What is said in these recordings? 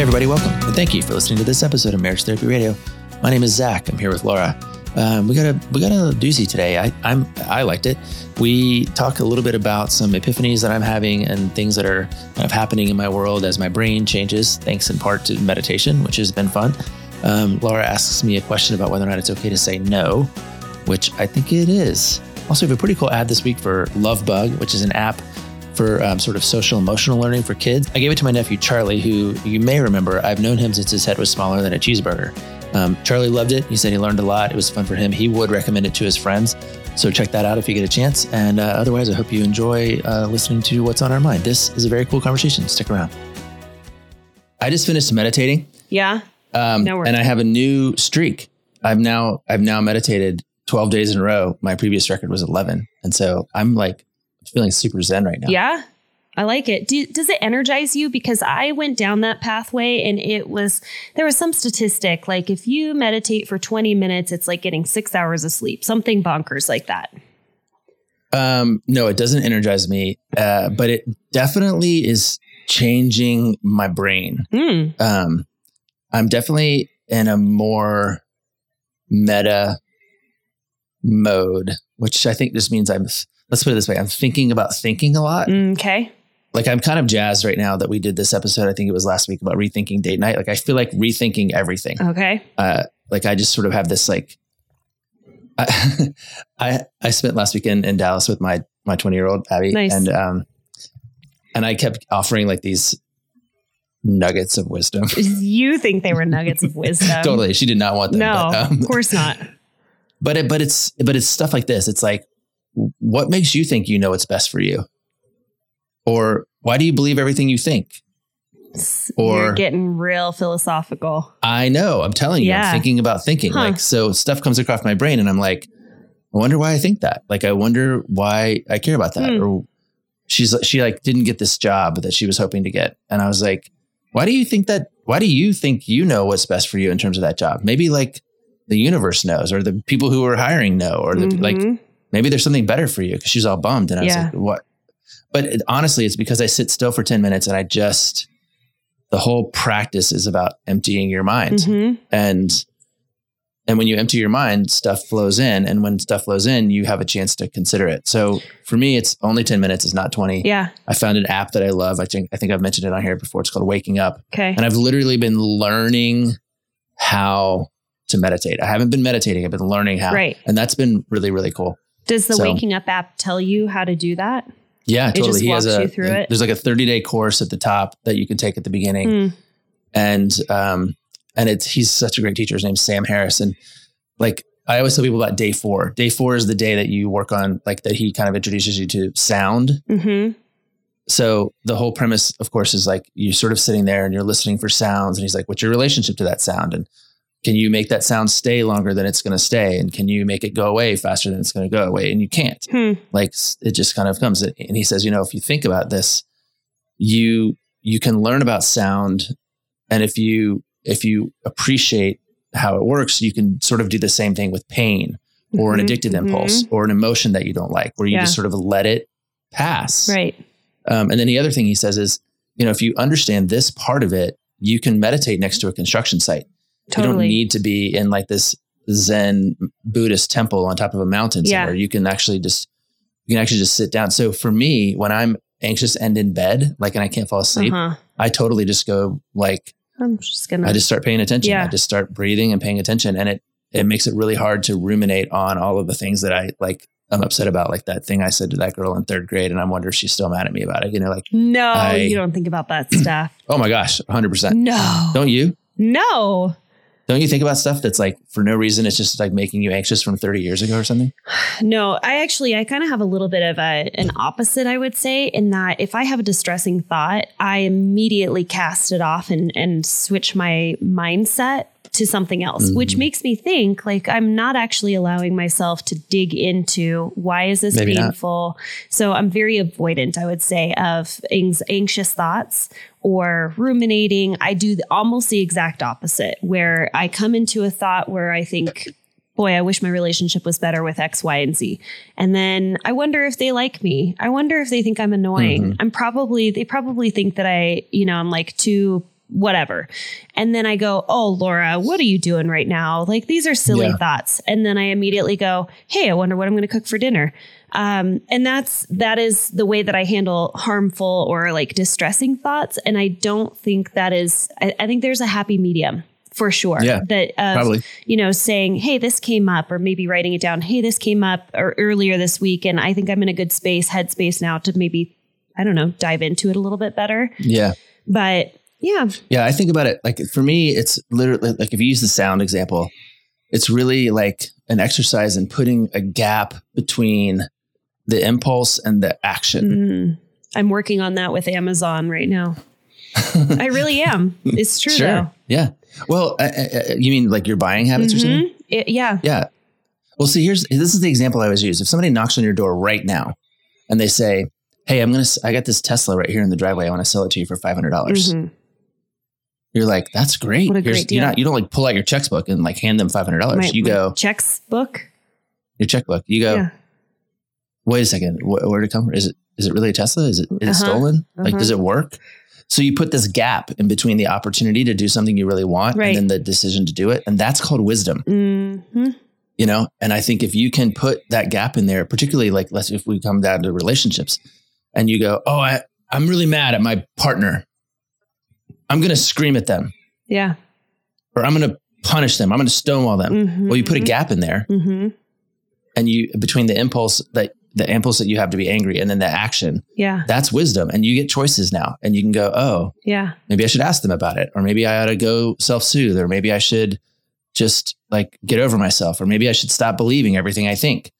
Hey, everybody, welcome. And thank you for listening to this episode of Marriage Therapy Radio. My name is Zach. I'm here with Laura. Um, we got a we got a doozy today. I, I'm I liked it. We talk a little bit about some epiphanies that I'm having and things that are kind of happening in my world as my brain changes, thanks in part to meditation, which has been fun. Um, Laura asks me a question about whether or not it's okay to say no, which I think it is. Also, we have a pretty cool ad this week for Love Bug, which is an app for um, sort of social emotional learning for kids. I gave it to my nephew Charlie, who you may remember. I've known him since his head was smaller than a cheeseburger. Um, Charlie loved it. He said he learned a lot. It was fun for him. He would recommend it to his friends. So check that out if you get a chance. And uh, otherwise, I hope you enjoy uh, listening to what's on our mind. This is a very cool conversation. Stick around. I just finished meditating. Yeah. Um, No and I have a new streak. I've now I've now meditated 12 days in a row. My previous record was 11, and so I'm like feeling super zen right now. Yeah. I like it. Do, does it energize you? Because I went down that pathway and it was, there was some statistic like if you meditate for 20 minutes, it's like getting six hours of sleep, something bonkers like that. Um, no, it doesn't energize me, uh, but it definitely is changing my brain. Mm. Um, I'm definitely in a more meta mode, which I think just means I'm. Let's put it this way: I'm thinking about thinking a lot. Okay. like I'm kind of jazzed right now that we did this episode. I think it was last week about rethinking date night. Like I feel like rethinking everything. Okay. Uh, like I just sort of have this like. I I, I spent last weekend in Dallas with my my 20 year old Abby, Nice. and um, and I kept offering like these nuggets of wisdom. You think they were nuggets of wisdom. totally, she did not want them. No, but, um, of course not. but it, but it's but it's stuff like this. It's like, what makes you think you know what's best for you, or why do you believe everything you think? Or- You're getting real philosophical. I know. I'm telling you, Yeah. I'm thinking about thinking. Huh. Like, so stuff comes across my brain, and I'm like, I wonder why I think that. Like, I wonder why I care about that. Hmm. Or she's like she like didn't get this job that she was hoping to get, and I was like, why do you think that? Why do you think you know what's best for you in terms of that job? Maybe like the universe knows, or the people who are hiring know, or the, like Mhm. Maybe there's something better for you because she's all bummed. And I Yeah. was like, what? But it, honestly, it's because I sit still for 10 minutes and I just, the whole practice is about emptying your mind. Mhm. And, and when you empty your mind, stuff flows in. And when stuff flows in, you have a chance to consider it. So for me, it's only 10 minutes. It's not 20. Yeah. I found an app that I love. I think, I think I've mentioned it on here before. It's called Waking Up. Okay. And I've literally been learning how to meditate. I haven't been meditating. I've been learning how. Right. And that's been really, really cool. Does the so- Waking Up app tell you how to do that? Yeah, It totally. just he has walks a you through it? there's like a 30 day course at the top that you can take at the beginning, Mm. and um, and it's he's such a great teacher. His name's Sam Harris, and like I always tell people about day four. Day four is the day that you work on like that. He kind of introduces you to sound. hmm So the whole premise, of course, is like you're sort of sitting there and you're listening for sounds, and he's like, "What's your relationship to that sound?" and can you make that sound stay longer than it's going to stay? And can you make it go away faster than it's going to go away? And you can't Hmm. like it just kind of comes and he says you know if you think about this you you can learn about sound and if you if you appreciate how it works you can sort of do the same thing with pain or an Mhm, addicted impulse or an emotion that you don't like where you Yeah. just sort of let it pass Right. um, and then the other thing he says is you know if you understand this part of it you can meditate next to a construction site you don't need to be in like this Zen Buddhist temple on top of a mountain Yeah. somewhere. You can actually just you can actually just sit down. So for me, when I'm anxious and in bed, like and I can't fall asleep, Uh-huh. I totally just go like I'm just gonna. I just start paying attention. Yeah. I just start breathing and paying attention, and it it makes it really hard to ruminate on all of the things that I like. I'm upset about, like that thing I said to that girl in third grade, and I wonder if she's still mad at me about it. You know, like no, I- you don't think about that stuff. oh my gosh, 100. percent No. Don't you? No. Don't you think about stuff that's like for no reason? It's just like making you anxious from 30 years ago or something. No, I actually I kind of have a little bit of a an opposite I would say in that if I have a distressing thought, I immediately cast it off and and switch my mindset to something else, which Mhm. makes me think like I'm not actually allowing myself to dig into why is this Maybe not. painful. So I'm very avoidant, I would say, of anx- anxious thoughts or ruminating. I do the, almost the exact opposite, where I come into a thought where I think, boy, I wish my relationship was better with X, Y, and Z. And then I wonder if they like me. I wonder if they think I'm annoying. Mhm. I'm probably, they probably think that I, you know, I'm like too whatever. And then I go, Oh, Laura, what are you doing right now? Like, these are silly Yeah. thoughts. And then I immediately go, Hey, I wonder what I'm going to cook for dinner. Um, and that's that is the way that I handle harmful or like distressing thoughts. And I don't think that is. I, I think there's a happy medium for sure. Yeah, that of, probably. you know saying, "Hey, this came up," or maybe writing it down. "Hey, this came up or earlier this week, and I think I'm in a good space, headspace now to maybe I don't know dive into it a little bit better." Yeah. But yeah, Yeah, I think about it like for me, it's literally like if you use the sound example, it's really like an exercise in putting a gap between the impulse and the action. mhm. I'm working on that with Amazon right now. I really am. It's true though. Yeah. Well, uh, uh, you mean like your buying habits or something? It- yeah. Yeah. Well, see, here's this is the example I always use. If somebody knocks on your door right now and they say, "Hey, I'm gonna, I got this Tesla right here in the driveway. I want to sell it to you for five hundred dollars." Mhm. You're like, "That's great." What a Here's- great You're not, you don't like pull out your checkbook and like hand them five hundred dollars. You go checks book. your checkbook. You go. Yeah. Wait a second. Wh- where did it come from? Is it is it really a Tesla? Is it is it Uh-huh. stolen? Like, Uh-huh. does it work? So you put this gap in between the opportunity to do something you really want Right. and then the decision to do it, and that's called wisdom. Mhm. you know and i think if you can put that gap in there particularly like let's if we come down to relationships and you go oh i i'm really mad at my partner i'm going to scream at them. Yeah. or i'm going to punish them. I'm going to stonewall them. Mhm. well you put a gap in there. Hmm and you between the impulse that the impulse that you have to be angry and then the action Yeah. that's wisdom. And you get choices now. And you can go oh Yeah. maybe i should ask them about it. Or maybe i ought to go self-soothe. Or maybe i should just like get over myself. Or maybe i should stop believing everything i think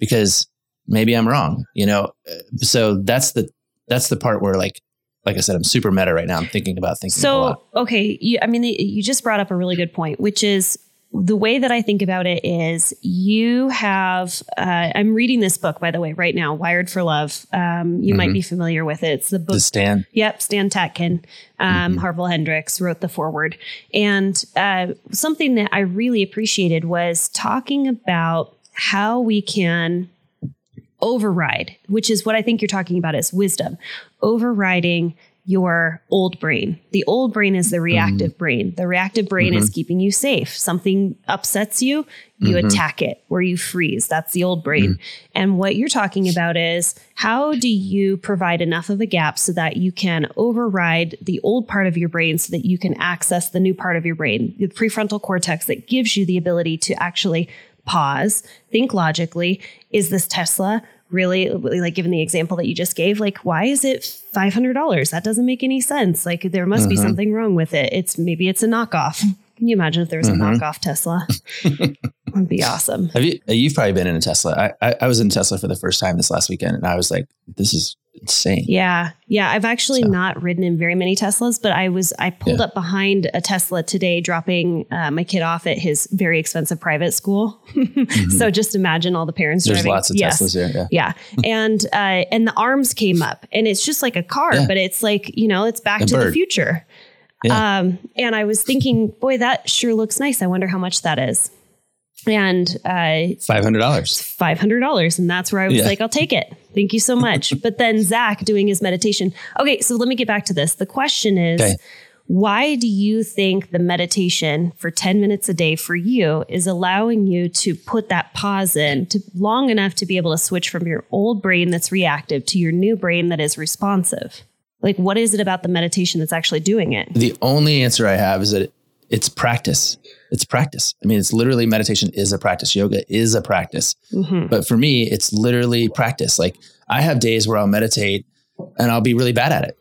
because maybe i'm wrong you know? So that's the that's the part where like like i said i'm super meta right now i'm thinking about thinking a lot. So, okay, you, I mean, you just brought up a really good point, which is the way that I think about it is you have, uh, I'm reading this book, by the way, right now, Wired for Love. Um, you might Mhm. be familiar with it. It's the book the stand Yep, Stan Tatkin, um, Mhm. Harville Hendrix wrote the foreword. And uh, something that I really appreciated was talking about how we can override, which is what I think you're talking about is wisdom, overriding your old brain. The old brain is the mm-hmm. reactive brain. The reactive brain is mm-hmm. keeping you safe. Something upsets you, you Mhm. attack it or you freeze. That's the old brain. Mm-hmm. And what you're talking about is how do you provide enough of a gap so that you can override the old part of your brain so that you can access the new part of your brain, the prefrontal cortex that gives you the ability to actually pause, think logically. Is this Tesla really like given the example that you just gave? Like, why is it $500? That doesn't make any sense. Like, there must be Mhm. something wrong with it. It's maybe it's a knockoff. Can you imagine if there was Mhm. a knockoff Tesla? That'd be awesome. have you you've probably been in a tesla I, I i was in tesla for the first time this last weekend and i was like this is insane Yeah. Yeah. I've actually So- not ridden in very many Teslas, but I was, I pulled Yeah. up behind a Tesla today, dropping uh, my kid off at his very expensive private school. So just imagine all the parents Mm-hmm. there's driving. lots of Yes. teslas here yeah Yeah. And, uh, and the arms came up and it's just like a car, Yeah. but it's like, you know, it's back A to the future. Um, and I was thinking, boy, that sure looks nice. I wonder how much that is. And, uh, $500 five hundred dollars, and that's where I was Yeah. like, "I'll take it. Thank you so much." but then Zach doing his meditation. Okay, so let me get back to this. The question is, Okay. why do you think the meditation for ten minutes a day for you is allowing you to put that pause in to long enough to be able to switch from your old brain that's reactive to your new brain that is responsive? Like, what is it about the meditation that's actually doing it? The only answer I have is that it's practice. It's practice. I mean, it's literally meditation is a practice. Yoga is a practice. Mhm. But for me, it's literally practice. Like I have days where I'll meditate and I'll be really bad at it.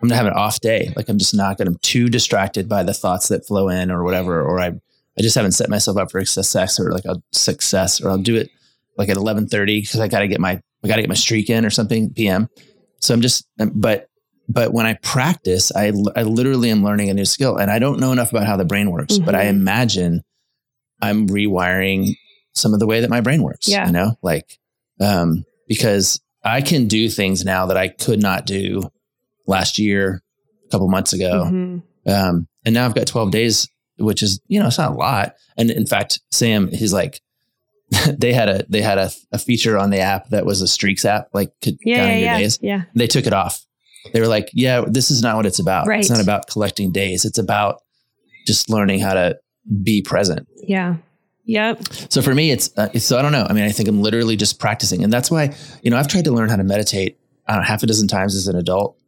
I'm gonna have an off day. Like I'm just not gonna. I'm too distracted by the thoughts that flow in or whatever. Or I, I just haven't set myself up for success or like a success. Or I'll do it like at 11:30 because I got to get my I got to get my streak in or something PM. So I'm just. But but when I practice, I I literally am learning a new skill, and I don't know enough about how the brain works. But I Mhm. imagine I'm rewiring some of the way that my brain works. Yeah. You know, like um, because I can do things now that I could not do last year, a couple months ago. Mhm. Um, and now I've got 12 days, which is, you know, it's not a lot. And in fact, Sam, he's like, they had a, they had a, a feature on the app that was a streaks app, like could Yeah, counting yeah, your yeah, days. yeah. They took it off. They were like, yeah, this is not what it's about. Right. It's not about collecting days. It's about just learning how to be present. Yeah. Yep. So for me, it's, uh, so I don't know. I mean, I think I'm literally just practicing, and that's why you know I've tried to learn how to meditate uh, half a dozen times as an adult,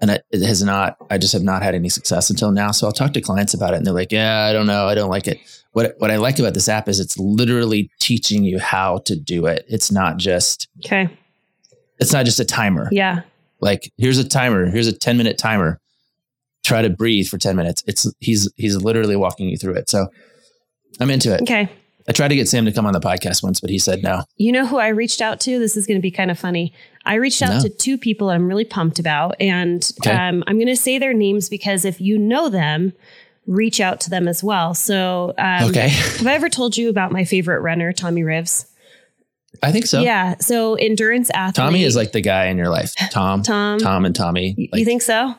and it, it has not. I just have not had any success until now. So I'll talk to clients about it, and they're like, "Yeah, I don't know, I don't like it." What what I like about this app is it's literally teaching you how to do it. It's not just Okay. it's not just a timer. Yeah. Like here's a timer. Here's a ten minute timer. Try to breathe for ten minutes. It's he's he's literally walking you through it. So I'm into it. Okay. I tried to get Sam to come on the podcast once, but he said no. You know who I reached out to? This is going to be kind of funny. I reached out No. to two people I'm really pumped about. And Okay. um, I'm going to say their names because if you know them, reach out to them as well. So, um, Okay. have I ever told you about my favorite runner, Tommy Rivs? I think so. Yeah. So, endurance athlete. Tommy is like the guy in your life. Tom, Tom. Tom and Tommy. Like, you think so?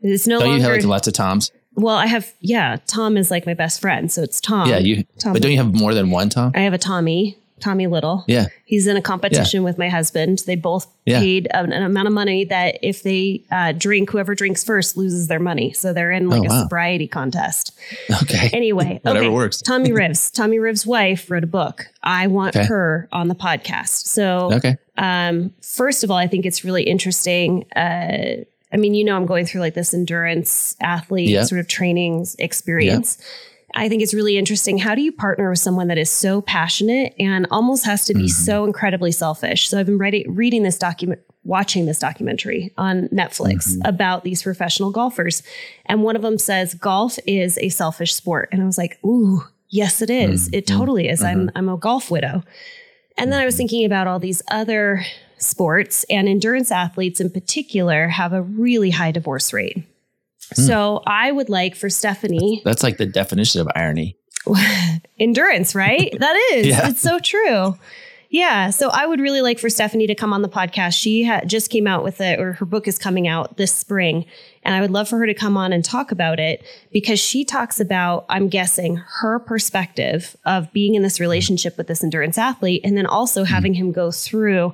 It's no don't you have like lots of Toms? well, I have, yeah, Tom is like my best friend. So it's Tom. yeah, you. Tom. But don't you have more than one Tom? I have a Tommy, Tommy Little. Yeah. He's in a competition with my husband. They both Yeah. paid an, an amount of money that if they uh, drink, whoever drinks first loses their money. So they're in like Oh, a wow. sobriety contest. Okay. Anyway, Whatever okay. works. Tommy Rivs. Tommy Rivs' wife wrote a book. I want Okay. her on the podcast. So Okay. um, first of all, I think it's really interesting. Uh, I mean, you know, I'm going through like this endurance athlete Yeah. sort of training experience. I think it's really interesting. How do you partner with someone that is so passionate and almost has to be Mm-hmm. so incredibly selfish? So I've been writing, reading this document, watching this documentary on Netflix Mm-hmm. about these professional golfers. And one of them says golf is a selfish sport. And I was like, ooh, yes, it is. It Mm-hmm. totally is. I'm, I'm a golf widow. And then I was thinking about all these other sports and endurance athletes in particular have a really high divorce rate. Hmm. So I would like for Stephanie That's like the definition of irony. endurance, right? That is. Yeah. It's so true. Yeah. So I would really like for Stephanie to come on the podcast. She ha- just came out with it, or her book is coming out this spring. And I would love for her to come on and talk about it because she talks about, I'm guessing, her perspective of being in this relationship with this endurance athlete and then also having him go through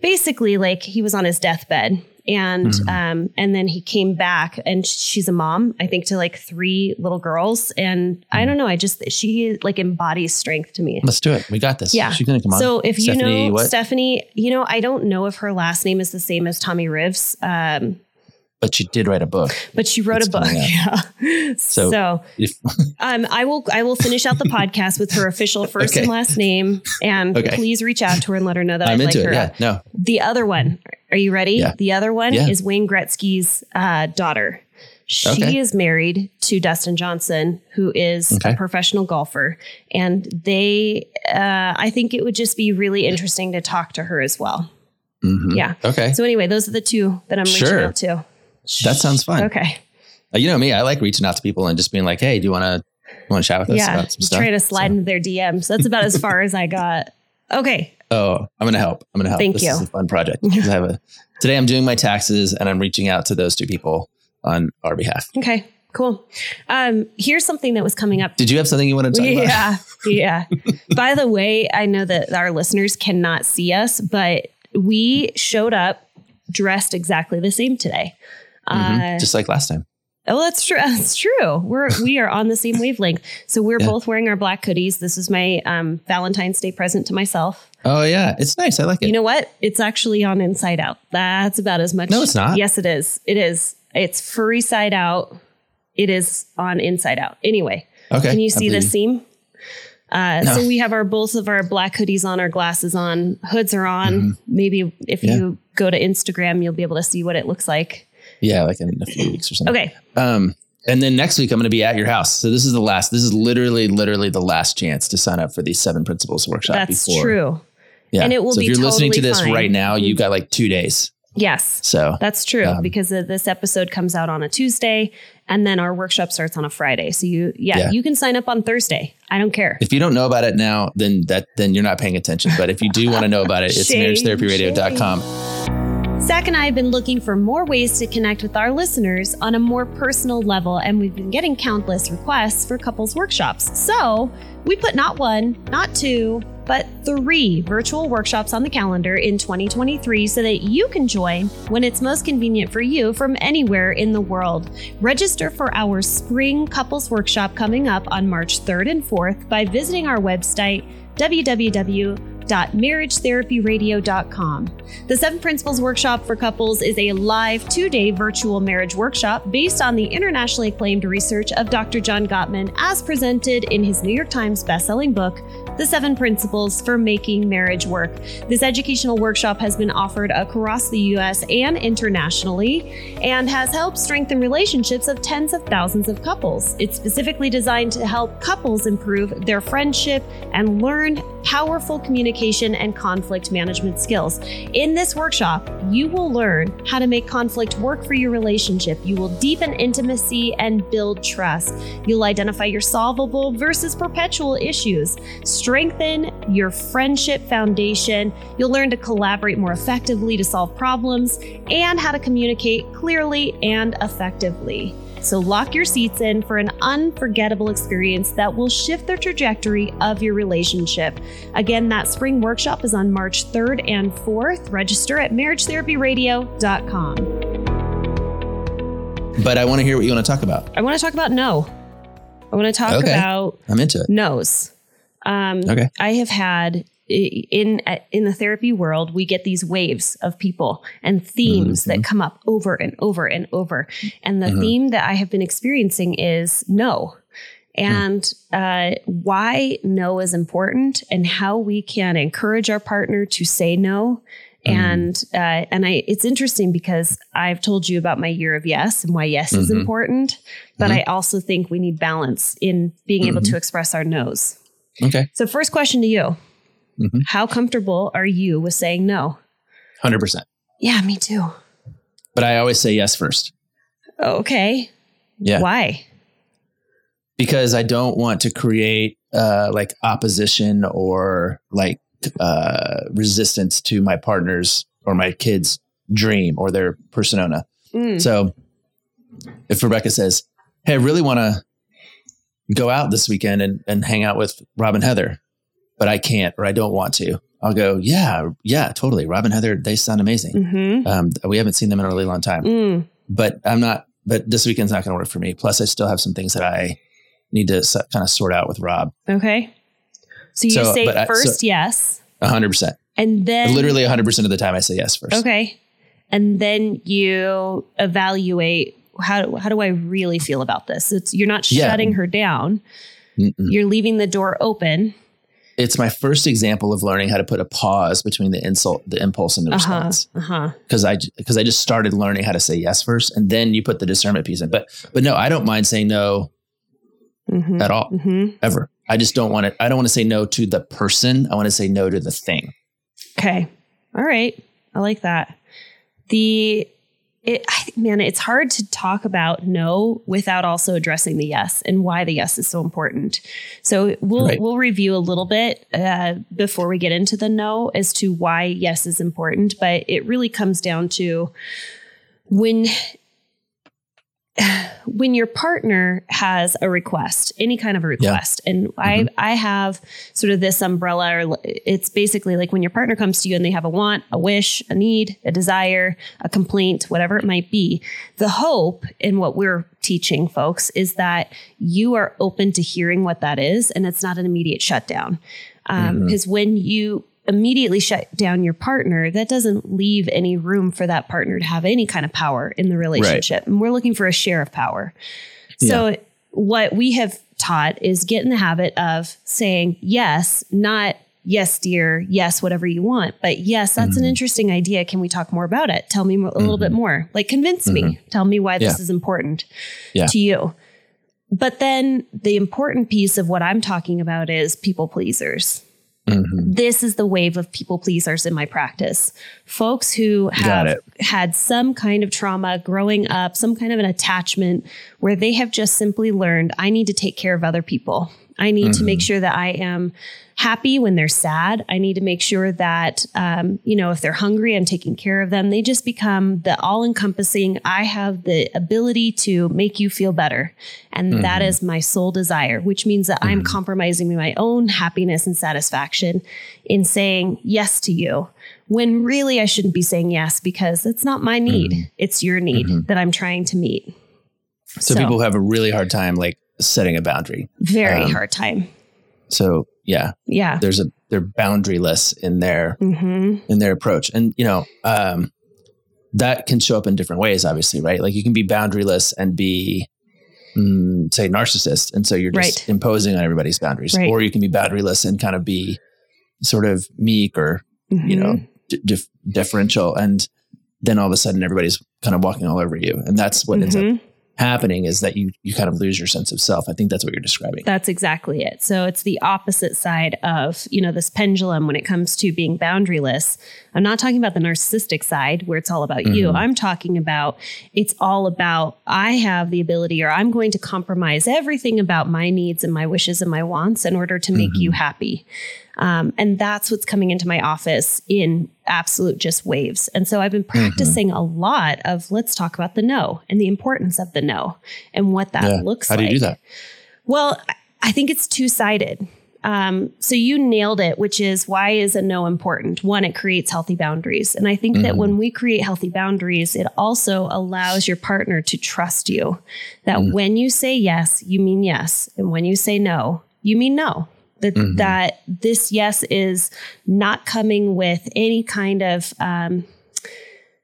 basically like he was on his deathbed and um and then he came back and she's a mom i think to like three little girls and i don't know i just she like embodies strength to me Let's do it. We got this. yeah She's gonna come on. so if you know what? stephanie you know i don't know if her last name is the same as tommy rivs um but she did write a book. but she wrote a book coming yeah So- so If, um, I will I will finish out the podcast with her official first Okay. and last name, and Okay. please reach out to her and let her know that I'm I'd like into her. Yeah. No. The other one, are you ready? Yeah. The other one Yeah. is Wayne Gretzky's uh, daughter. She Okay. is married to Dustin Johnson, who is Okay. a professional golfer, and they. Uh, I think it would just be really interesting to talk to her as well. Mhm. Yeah. Okay. So anyway, those are the two that I'm reaching out to. That sounds fun. Okay. Uh, You know me. I like reaching out to people and just being like, "Hey, do you want to want to chat with us Yeah. about some Just stuff?" trying to slide So- into their DMs. That's about as far as I got. Okay. Oh, I'm going to help. I'm going to help. Thank this you. is a fun project. I have a, today I'm doing my taxes and I'm reaching out to those two people on our behalf. Okay. Cool. Um, here's something that was coming up Did you have something you want to talk about? yeah yeah by the way i know that our listeners cannot see us but we showed up dressed exactly the same today Mhm. uh, Just like last time. oh that's true that's true we're we are on the same wavelength so we're Yeah. both wearing our black hoodies this is my um, valentine's day present to myself Oh yeah, it's nice. I like it. you know what it's actually on inside out that's about as much No, it's not. yes it is it is it's furry side out it is on inside out anyway okay. can you see the seam? Uh, No. So we have our both of our black hoodies on, our glasses on, hoods are on. Maybe if Mm-hmm. Yeah. you go to Instagram, you'll be able to see what it looks like. Yeah, like in a few weeks or something. Okay. Um, and then next week I'm going to be at your house. So this is the last. This is literally, literally the last chance to sign up for these seven principles workshop. That's before. true. Yeah. And it will so be if you're listening to this fine. right now, you've got like two days. Yes. So That's true Um, because this episode comes out on a Tuesday and then our workshop starts on a Friday. So you, yeah, Yeah. you can sign up on Thursday. I don't care. if you don't know about it now, then that then you're not paying attention. But if you do want to know about it, it's marriagetherapyradio.com. Zach and I have been looking for more ways to connect with our listeners on a more personal level, and we've been getting countless requests for couples workshops. So we put not one, not two, but three virtual workshops on the calendar in 2023 so that you can join when it's most convenient for you from anywhere in the world. Register for our spring couples workshop coming up on March 3rd and 4th by visiting our website www.marriagetherapyradio.com. The Seven Principles Workshop for Couples is a live two day virtual marriage workshop based on the internationally acclaimed research of Dr. John Gottman as presented in his New York Times bestselling book, The Seven Principles for Making Marriage Work. This educational workshop has been offered across the U.S. and internationally and has helped strengthen relationships of tens of thousands of couples. It's specifically designed to help couples improve their friendship and learn powerful communication and conflict management skills. In this workshop, you will learn how to make conflict work for your relationship. You will deepen intimacy and build trust. You'll identify your solvable versus perpetual issues, strengthen your friendship foundation. You'll learn to collaborate more effectively to solve problems and how to communicate clearly and effectively. So lock your seats in for an unforgettable experience that will shift the trajectory of your relationship. Again, that spring workshop is on March 3rd and 4th. Register at marriagetherapyradio.com. But I want to hear what you want to talk about. I want to talk about no. I want to talk Okay. about I'm into it. no's. Um, Okay. I have had in in the therapy world, we get these waves of people and themes that come up over and over and over. And the Mhm. theme that I have been experiencing is no. And uh, why no is important, and how we can encourage our partner to say no. And uh, and I, it's interesting because I've told you about my year of yes and why yes is Mhm. important, but Mhm. I also think we need balance in being able to express our no's. Okay. So, first question to you Mhm. How comfortable are you with saying no? 100%. Yeah, me too. But I always say yes first Okay. Yeah. Why? because I don't want to create uh, like opposition or like uh, resistance to my partner's or my kid's dream or their persona. Mm. So if Rebecca says, Hey, I really want to go out this weekend and, and hang out with Rob and Heather, but I can't or I don't want to, I'll go, Yeah, yeah, totally. Rob and Heather, they sound amazing. Mm-hmm. Um, we haven't seen them in a really long time, Mm. but I'm not, but this weekend's not going to work for me. Plus, I still have some things that I need to kind of sort out with Rob. Okay. So you So, say but I- so- first yes, 100%. and then Literally 100% of the time, I say yes first. Okay. And then you evaluate how how do I really feel about this? It's you're not Yeah. shutting her down. Mm-mm. You're leaving the door open. It's my first example of learning how to put a pause between the insult, the impulse, and the Uh-huh. response. Uh-huh. because I because I just started learning how to say yes first, and then you put the discernment piece in. But but no, I don't mind saying no Mm-hmm. at all Mm-hmm. ever. I just don't want to. I don't want to say no to the person. I want to say no to the thing. Okay. All right. I like that. The it I, man, it's hard to talk about no without also addressing the yes and why the yes is so important. So we'll Right. we'll review a little bit uh, before we get into the no as to why yes is important. But it really comes down to when when your partner has a request, any kind of a request, and I mm-hmm. I have sort of this umbrella, or it's basically like when your partner comes to you and they have a want, a wish, a need, a desire, a complaint, whatever it might be. The hope in what we're teaching folks is that you are open to hearing what that is, and it's not an immediate shutdown. Um, mm-hmm. Because when you immediately shut down your partner, that doesn't leave any room for that partner to have any kind of power in the relationship. And we're looking for a share of power. So, what we have taught is get in the habit of saying yes, not yes, dear, yes, whatever you want, but yes, that's an mm-hmm. interesting idea. Can we talk more about it? Tell me a little bit mm-hmm. more. Like, convince me. Mm-hmm. Tell me why this is important Yeah. to you. But then the important piece of what I'm talking about is people pleasers Mhm. this is the wave of people pleasers in my practice. Folks who have had some kind of trauma growing up, some kind of an attachment where they have just simply learned, I need to take care of other people. I need mm-hmm. to make sure that I am happy when they're sad. I need to make sure that, um, you know, if they're hungry, I'm taking care of them. They just become the all encompassing, I have the ability to make you feel better. And mm-hmm. that is my sole desire, which means that mm-hmm. I'm compromising my own happiness and satisfaction in saying yes to you when really I shouldn't be saying yes because it's not my need. Mm-hmm. It's your need mm-hmm. that I'm trying to meet. So, so, people have a really hard time like setting a boundary. Very um, hard time. So yeah. Yeah. There's a they're boundaryless in their mm-hmm. in their approach. And you know, um, that can show up in different ways, obviously, right? Like you can be boundaryless and be mm, say narcissist. And so you're just right. imposing on everybody's boundaries. Right. Or you can be boundaryless and kind of be sort of meek or, mm-hmm. you know, d- dif- differential. And then all of a sudden everybody's kind of walking all over you. And that's what mm-hmm. ends up mm-hmm happening is that you you kind of lose your sense of self. I think that's what you're describing. That's exactly it. So it's the opposite side of, you know, this pendulum when it comes to being boundaryless. I'm not talking about the narcissistic side where it's all about mm-hmm. you. I'm talking about it's all about I have the ability or I'm going to compromise everything about my needs and my wishes and my wants in order to make mm-hmm. you happy. Um, and that's what's coming into my office in absolute just waves. And so I've been mm-hmm. practicing mm-hmm. a lot of let's talk about the no and the importance of the no and what that yeah. looks like. How do you do that? Well, I think it's two sided. Um, so you nailed it, which is why is a no important? One, it creates healthy boundaries. And I think mm-hmm. that when we create healthy boundaries, it also allows your partner to trust you. That mm-hmm. when you say yes, you mean yes. And when you say no, you mean no that mm-hmm. that this yes is not coming with any kind of um,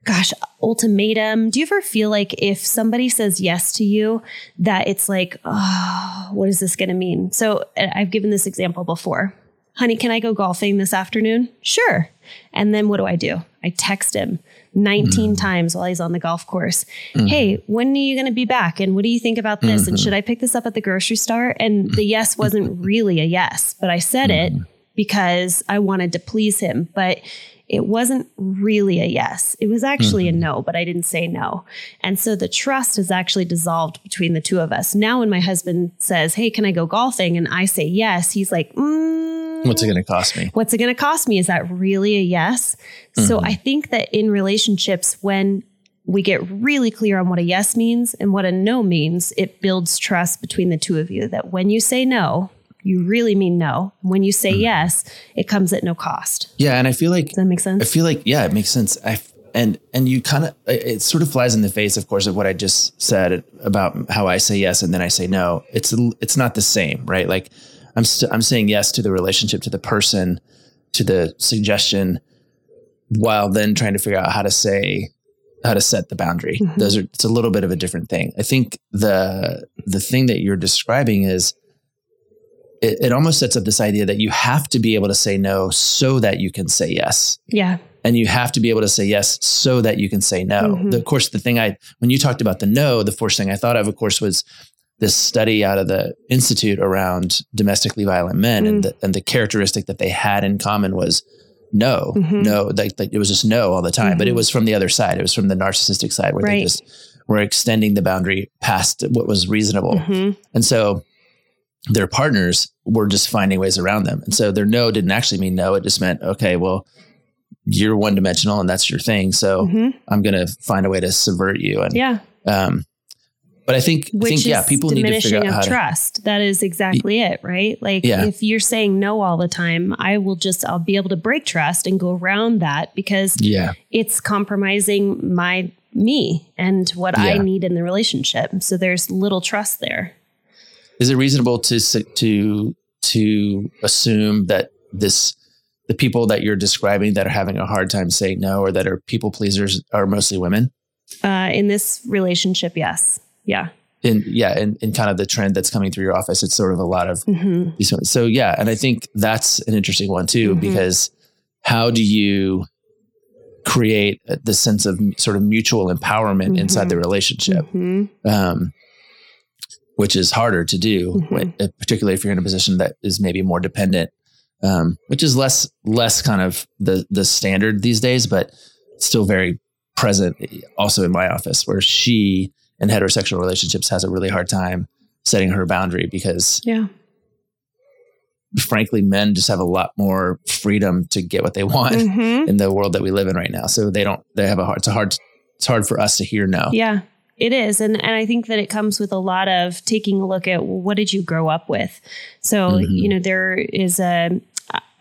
gosh ultimatum. Do you ever feel like if somebody says yes to you that it's like oh what is this going to mean? So i've given this example before. Honey can i go golfing this afternoon? Sure. And then what do i do? I text him 19 mm. times while he's on the golf course. Mm. Hey, when are you going to be back? And what do you think about this? Mm-hmm. And should I pick this up at the grocery store? And the yes wasn't really a yes, but I said mm-hmm. it because I wanted to please him. But it wasn't really a yes. It was actually mm-hmm. a no, but I didn't say no. And so the trust has actually dissolved between the two of us. Now, when my husband says, Hey, can I go golfing? And I say yes, he's like, mm, What's it going to cost me? What's it going to cost me? Is that really a yes? Mm-hmm. So I think that in relationships, when we get really clear on what a yes means and what a no means, it builds trust between the two of you that when you say no, you really mean no. When you say mm-hmm. yes, it comes at no cost. Yeah. And I feel like, Does that make sense? I feel like, yeah, it makes sense. I, and, and you kind of, it sort of flies in the face, of course, of what I just said about how I say yes and then I say no. It's, it's not the same, right? Like, I'm i st- I'm saying yes to the relationship, to the person, to the suggestion, while then trying to figure out how to say how to set the boundary. Mm-hmm. Those are it's a little bit of a different thing. I think the the thing that you're describing is it, it almost sets up this idea that you have to be able to say no so that you can say yes. Yeah. And you have to be able to say yes so that you can say no. Mm-hmm. The, of course, the thing I, when you talked about the no, the first thing I thought of, of course, was this study out of the institute around domestically violent men mm. and the, and the characteristic that they had in common was no mm-hmm. no like, like, it was just no all the time mm-hmm. but it mm-hmm. was from the other side it was from the narcissistic side where right. they just were extending the boundary past what was reasonable mm-hmm. and so their partners were just finding ways around them and so their no didn't actually mean no it just meant okay well you're one dimensional and that's your thing so mm-hmm. i'm going to find a way to subvert you and yeah um, but I think, Which I think yeah, people need to figure out how trust. To, that is exactly it, right? Like yeah. if you're saying no all the time, I will just I'll be able to break trust and go around that because yeah. it's compromising my me and what yeah. I need in the relationship. So there's little trust there. Is it reasonable to to to assume that this the people that you're describing that are having a hard time saying no or that are people pleasers are mostly women? Uh, in this relationship, yes. Yeah. In yeah, in, in kind of the trend that's coming through your office, it's sort of a lot of mm-hmm. these. So yeah, and I think that's an interesting one too mm-hmm. because how do you create the sense of sort of mutual empowerment mm-hmm. inside the relationship, mm-hmm. um, which is harder to do, mm-hmm. when, uh, particularly if you're in a position that is maybe more dependent, um, which is less less kind of the the standard these days, but still very present also in my office where she in heterosexual relationships has a really hard time setting her boundary because yeah frankly, men just have a lot more freedom to get what they want Mhm. in the world that we live in right now. So they don't, they have a hard, it's a hard, it's hard for us to hear no. Yeah, it is. And and I think that it comes with a lot of taking a look at well, what did you grow up with? So, Mhm. you know, there is a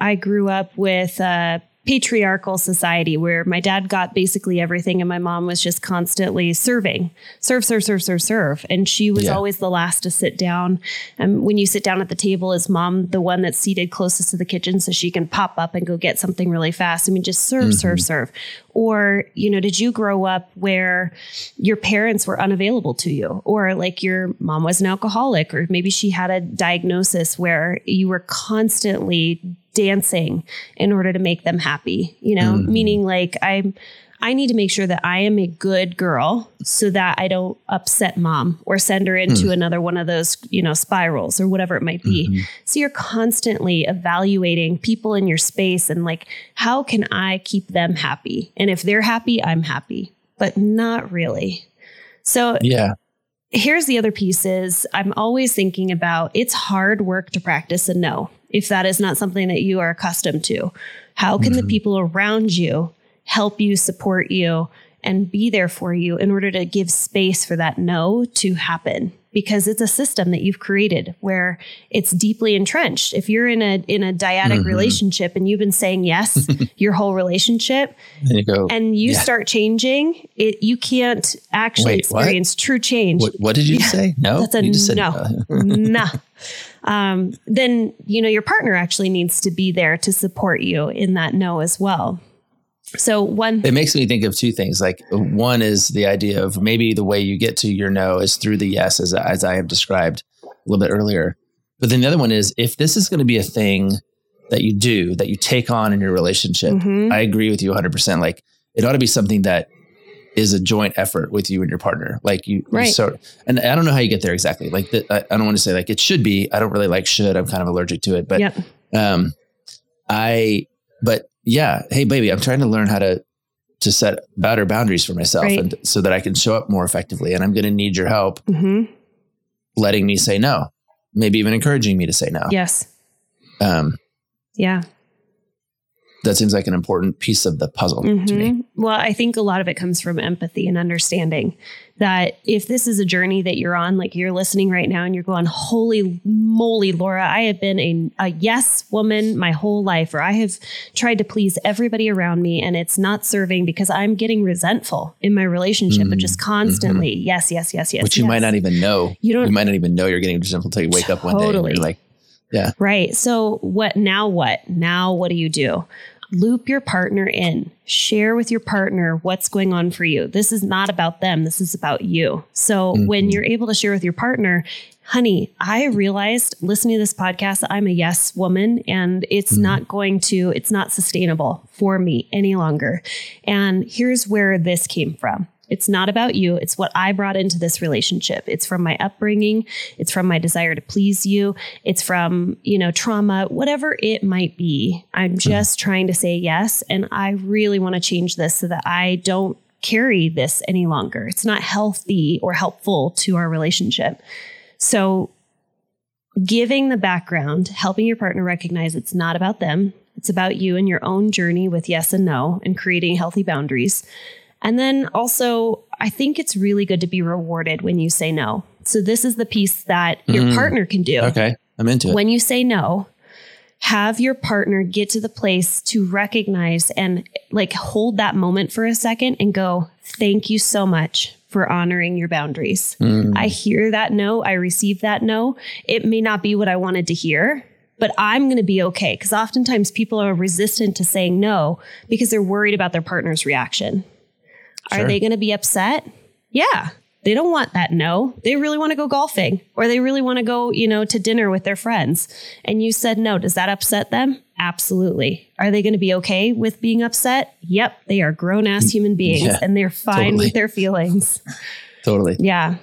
I grew up with a patriarchal society where my dad got basically everything and my mom was just constantly serving. Serve serve serve serve serve. And she was Yeah. always the last to sit down. And when you sit down at the table is mom the one that's seated closest to the kitchen so she can pop up and go get something really fast? I mean just serve mm-hmm. serve serve. Or you know did you grow up where your parents were unavailable to you? Or like your mom was an alcoholic or maybe she had a diagnosis where you were constantly dancing in order to make them happy you know Mhm. meaning like i'm I need to make sure that I am a good girl so that I don't upset mom or send her into another one of those, you know, spirals or whatever it might be. Mhm. So you're constantly evaluating people in your space and like, how can I keep them happy? And if they're happy, I'm happy, but not really. So Yeah. Here's the other piece is I'm always thinking about it's hard work to practice a no if that is not something that you are accustomed to. How can the Mhm. people around you help you, support you, and be there for you in order to give space for that no to happen? Because it's a system that you've created where it's deeply entrenched. If you're in a in a dyadic Mhm. relationship and you've been saying yes your whole relationship, And you go, and you Yeah. start changing, it you can't actually Wait, what? experience true change. what, what did you Yeah. say? No, That's a you just said no. nah. Um, then you know your partner actually needs to be there to support you in that no as well. So one, It makes me think of two things. Like one is the idea of maybe the way you get to your no is through the yes, as, as I have described a little bit earlier. But then the other one is if this is going to be a thing that you do, that you take on in your relationship, Mhm. I agree with you 100%. Like it ought to be something that is a joint effort with you and your partner. Like you, Right. sort and I don't know how you get there exactly. Like the, I, I don't want to say like it should be. I don't really like should. I'm kind of allergic to it. But yep, um, I, but yeah, hey baby, I'm trying to learn how to to set better boundaries for myself, Right. and so that I can show up more effectively. And I'm going to need your help, hmm letting me say no, maybe even encouraging me to say no. yes, Um, yeah. That seems like an important piece of the puzzle to me. Mhm. Well, I think a lot of it comes from empathy and understanding that if this is a journey that you're on, like you're listening right now and you're going, holy moly, Laura, I have been a, a yes woman my whole life, or I have tried to please everybody around me and it's not serving because I'm getting resentful in my relationship, but Mm, just constantly, yes, yes, yes, yes. Which you yes. might not even know. You don't- You might not even know you're getting resentful until you wake up one day and you're like, yeah. Right. So what now what? Now what do you do? Loop your partner in. Share with your partner what's going on for you. This is not about them. This is about you. So when Mhm. you're able to share with your partner, honey, I realized listening to this podcast I'm a yes woman and it's Mhm. not going to it's not sustainable for me any longer. And here's where this came from. It's not about you. It's what I brought into this relationship. It's from my upbringing. It's from my desire to please you. It's from, you know, trauma, whatever it might be. I'm hmm. just trying to say yes. And I really want to change this so that I don't carry this any longer. It's not healthy or helpful to our relationship. So, giving the background, helping your partner recognize it's not about them, it's about you and your own journey with yes and no and creating healthy boundaries. And then also, I think it's really good to be rewarded when you say no. So, this is the piece that your Mm. partner can do. okay, I'm into it. When you say no, have your partner get to the place to recognize and like hold that moment for a second and go, Thank you so much for honoring your boundaries. Mm, I hear that no, I receive that no. It may not be what I wanted to hear, but I'm going to be okay. Because oftentimes people are resistant to saying no because they're worried about their partner's reaction. Are Sure. they going to be upset? Yeah. They don't want that no. They really want to go golfing or they really want to go, you know, to dinner with their friends. And you said no. Does that upset them? Absolutely. Are they going to be okay with being upset? Yep. They are grown ass human mm, beings Yeah, and they're fine totally. with their feelings. totally. Yeah.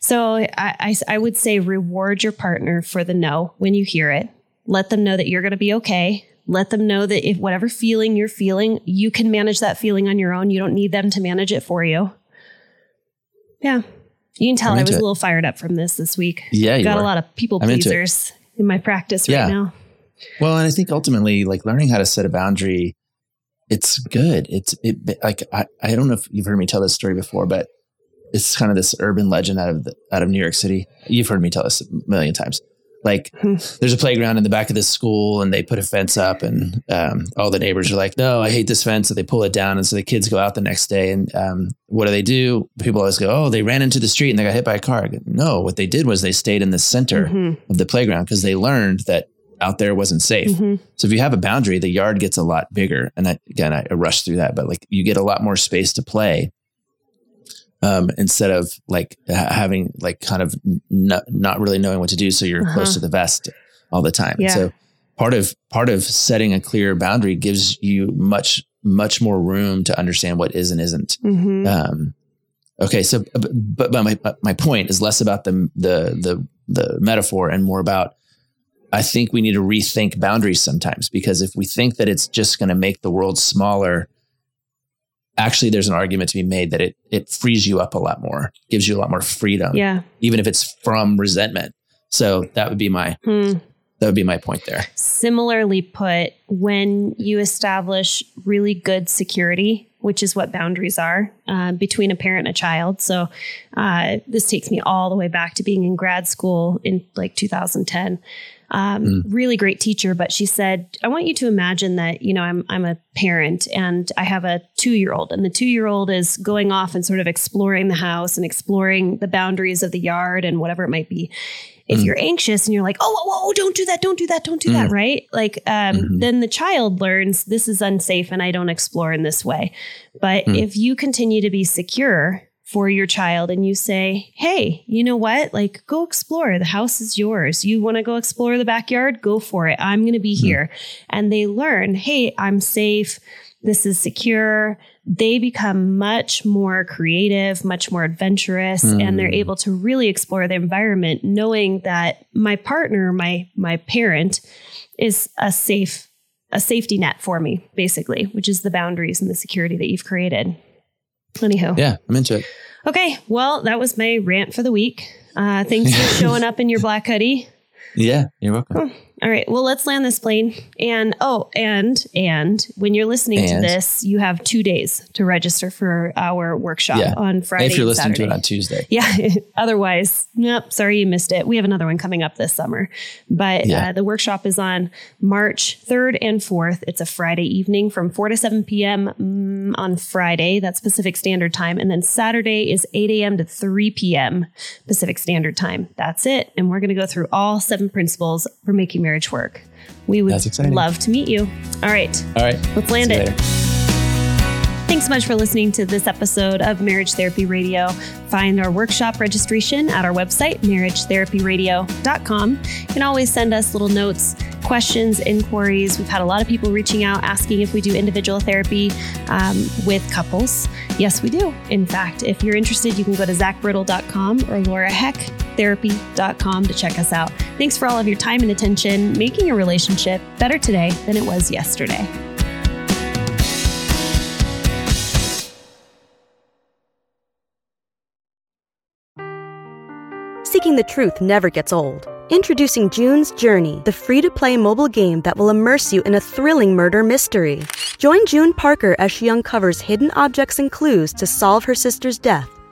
So I, I, I would say reward your partner for the no when you hear it. Let them know that you're going to be okay. Let them know that if whatever feeling you're feeling, you can manage that feeling on your own. You don't need them to manage it for you. Yeah. You can tell I'm I was it. a little fired up from this this week. Yeah, Got are. a lot of people I'm pleasers in my practice Yeah. right now. Well, and I think ultimately, like learning how to set a boundary, it's good. It's it like I, I don't know if you've heard me tell this story before, but it's kind of this urban legend out of the, out of New York City. You've heard me tell this a million times. Like there's a playground in the back of this school and they put a fence up and um, all the neighbors are like, no, I hate this fence. So they pull it down. And so the kids go out the next day and um, what do they do? People always go, oh, they ran into the street and they got hit by a car. Go, no, what they did was they stayed in the center Mhm. of the playground because they learned that out there wasn't safe. Mhm. So if you have a boundary, the yard gets a lot bigger. And that, again, I, I rushed through that, but like you get a lot more space to play um, instead of like ha- having like kind of n- not, really knowing what to do. So you're Uh-huh. close to the vest all the time. Yeah. So part of part of setting a clear boundary gives you much much more room to understand what is and isn't. Mhm. Um, okay, so but, but my my point is less about the the the the metaphor and more about I think we need to rethink boundaries sometimes because if we think that it's just going to make the world smaller, actually there's an argument to be made that it it frees you up a lot more, gives you a lot more freedom, yeah. even if it's from resentment. So that would be my Hmm. that would be my point there. Similarly put, when you establish really good security, which is what boundaries are uh, between a parent and a child. So uh, this takes me all the way back to being in grad school in like 2010. Um, Really great teacher, but she said, "I want you to imagine that you know I'm I'm a parent and I have a two year old, and the two year old is going off and sort of exploring the house and exploring the boundaries of the yard and whatever it might be." if you're anxious and you're like, oh, whoa, whoa, don't do that, don't do that, don't do that, right? Like, um, Mhm. then the child learns this is unsafe and I don't explore in this way. But Mm. if you continue to be secure for your child and you say, hey, you know what? Like, go explore. The house is yours. You want to go explore the backyard? Go for it. I'm going to be here. And they learn, hey, I'm safe. This is secure. They become much more creative, much more adventurous, and they're Mm. able to really explore the environment, knowing that my partner, my my parent, is a safe a safety net for me, basically, which is the boundaries and the security that you've created. Anyhow, Yeah, I'm into it. okay. Well, that was my rant for the week. Uh, thanks for showing up in your black hoodie. Yeah, you're welcome. All right. Well, let's land this plane. And oh, and and when you're listening And? to this, you have two days to register for our workshop Yeah. on Friday. if you're and listening to it on Tuesday. Yeah. Otherwise, nope. Sorry you missed it. We have another one coming up this summer, but Yeah. uh, the workshop is on March 3rd and 4th. It's a Friday evening from 4 to 7 p.m. mm, on Friday. That's Pacific Standard Time, and then Saturday is 8 a.m. to 3 p.m. Pacific Standard Time. That's it. And we're going to go through all seven principles for making marriage work. We would love to meet you. All right. All right. Let's land it. later. Thanks so much for listening to this episode of Marriage Therapy Radio. Find our workshop registration at our website, marriagetherapyradio.com. You can always send us little notes, questions, inquiries. We've had a lot of people reaching out asking if we do individual therapy um, with couples. Yes, we do. In fact, if you're interested, you can go to zachbrittle.com or lauraheck.therapy.com to check us out. Thanks for all of your time and attention, making your relationship better today than it was yesterday. Seeking the truth never gets old. Introducing June's Journey, the free to play mobile game that will immerse you in a thrilling murder mystery. Join June Parker as she uncovers hidden objects and clues to solve her sister's death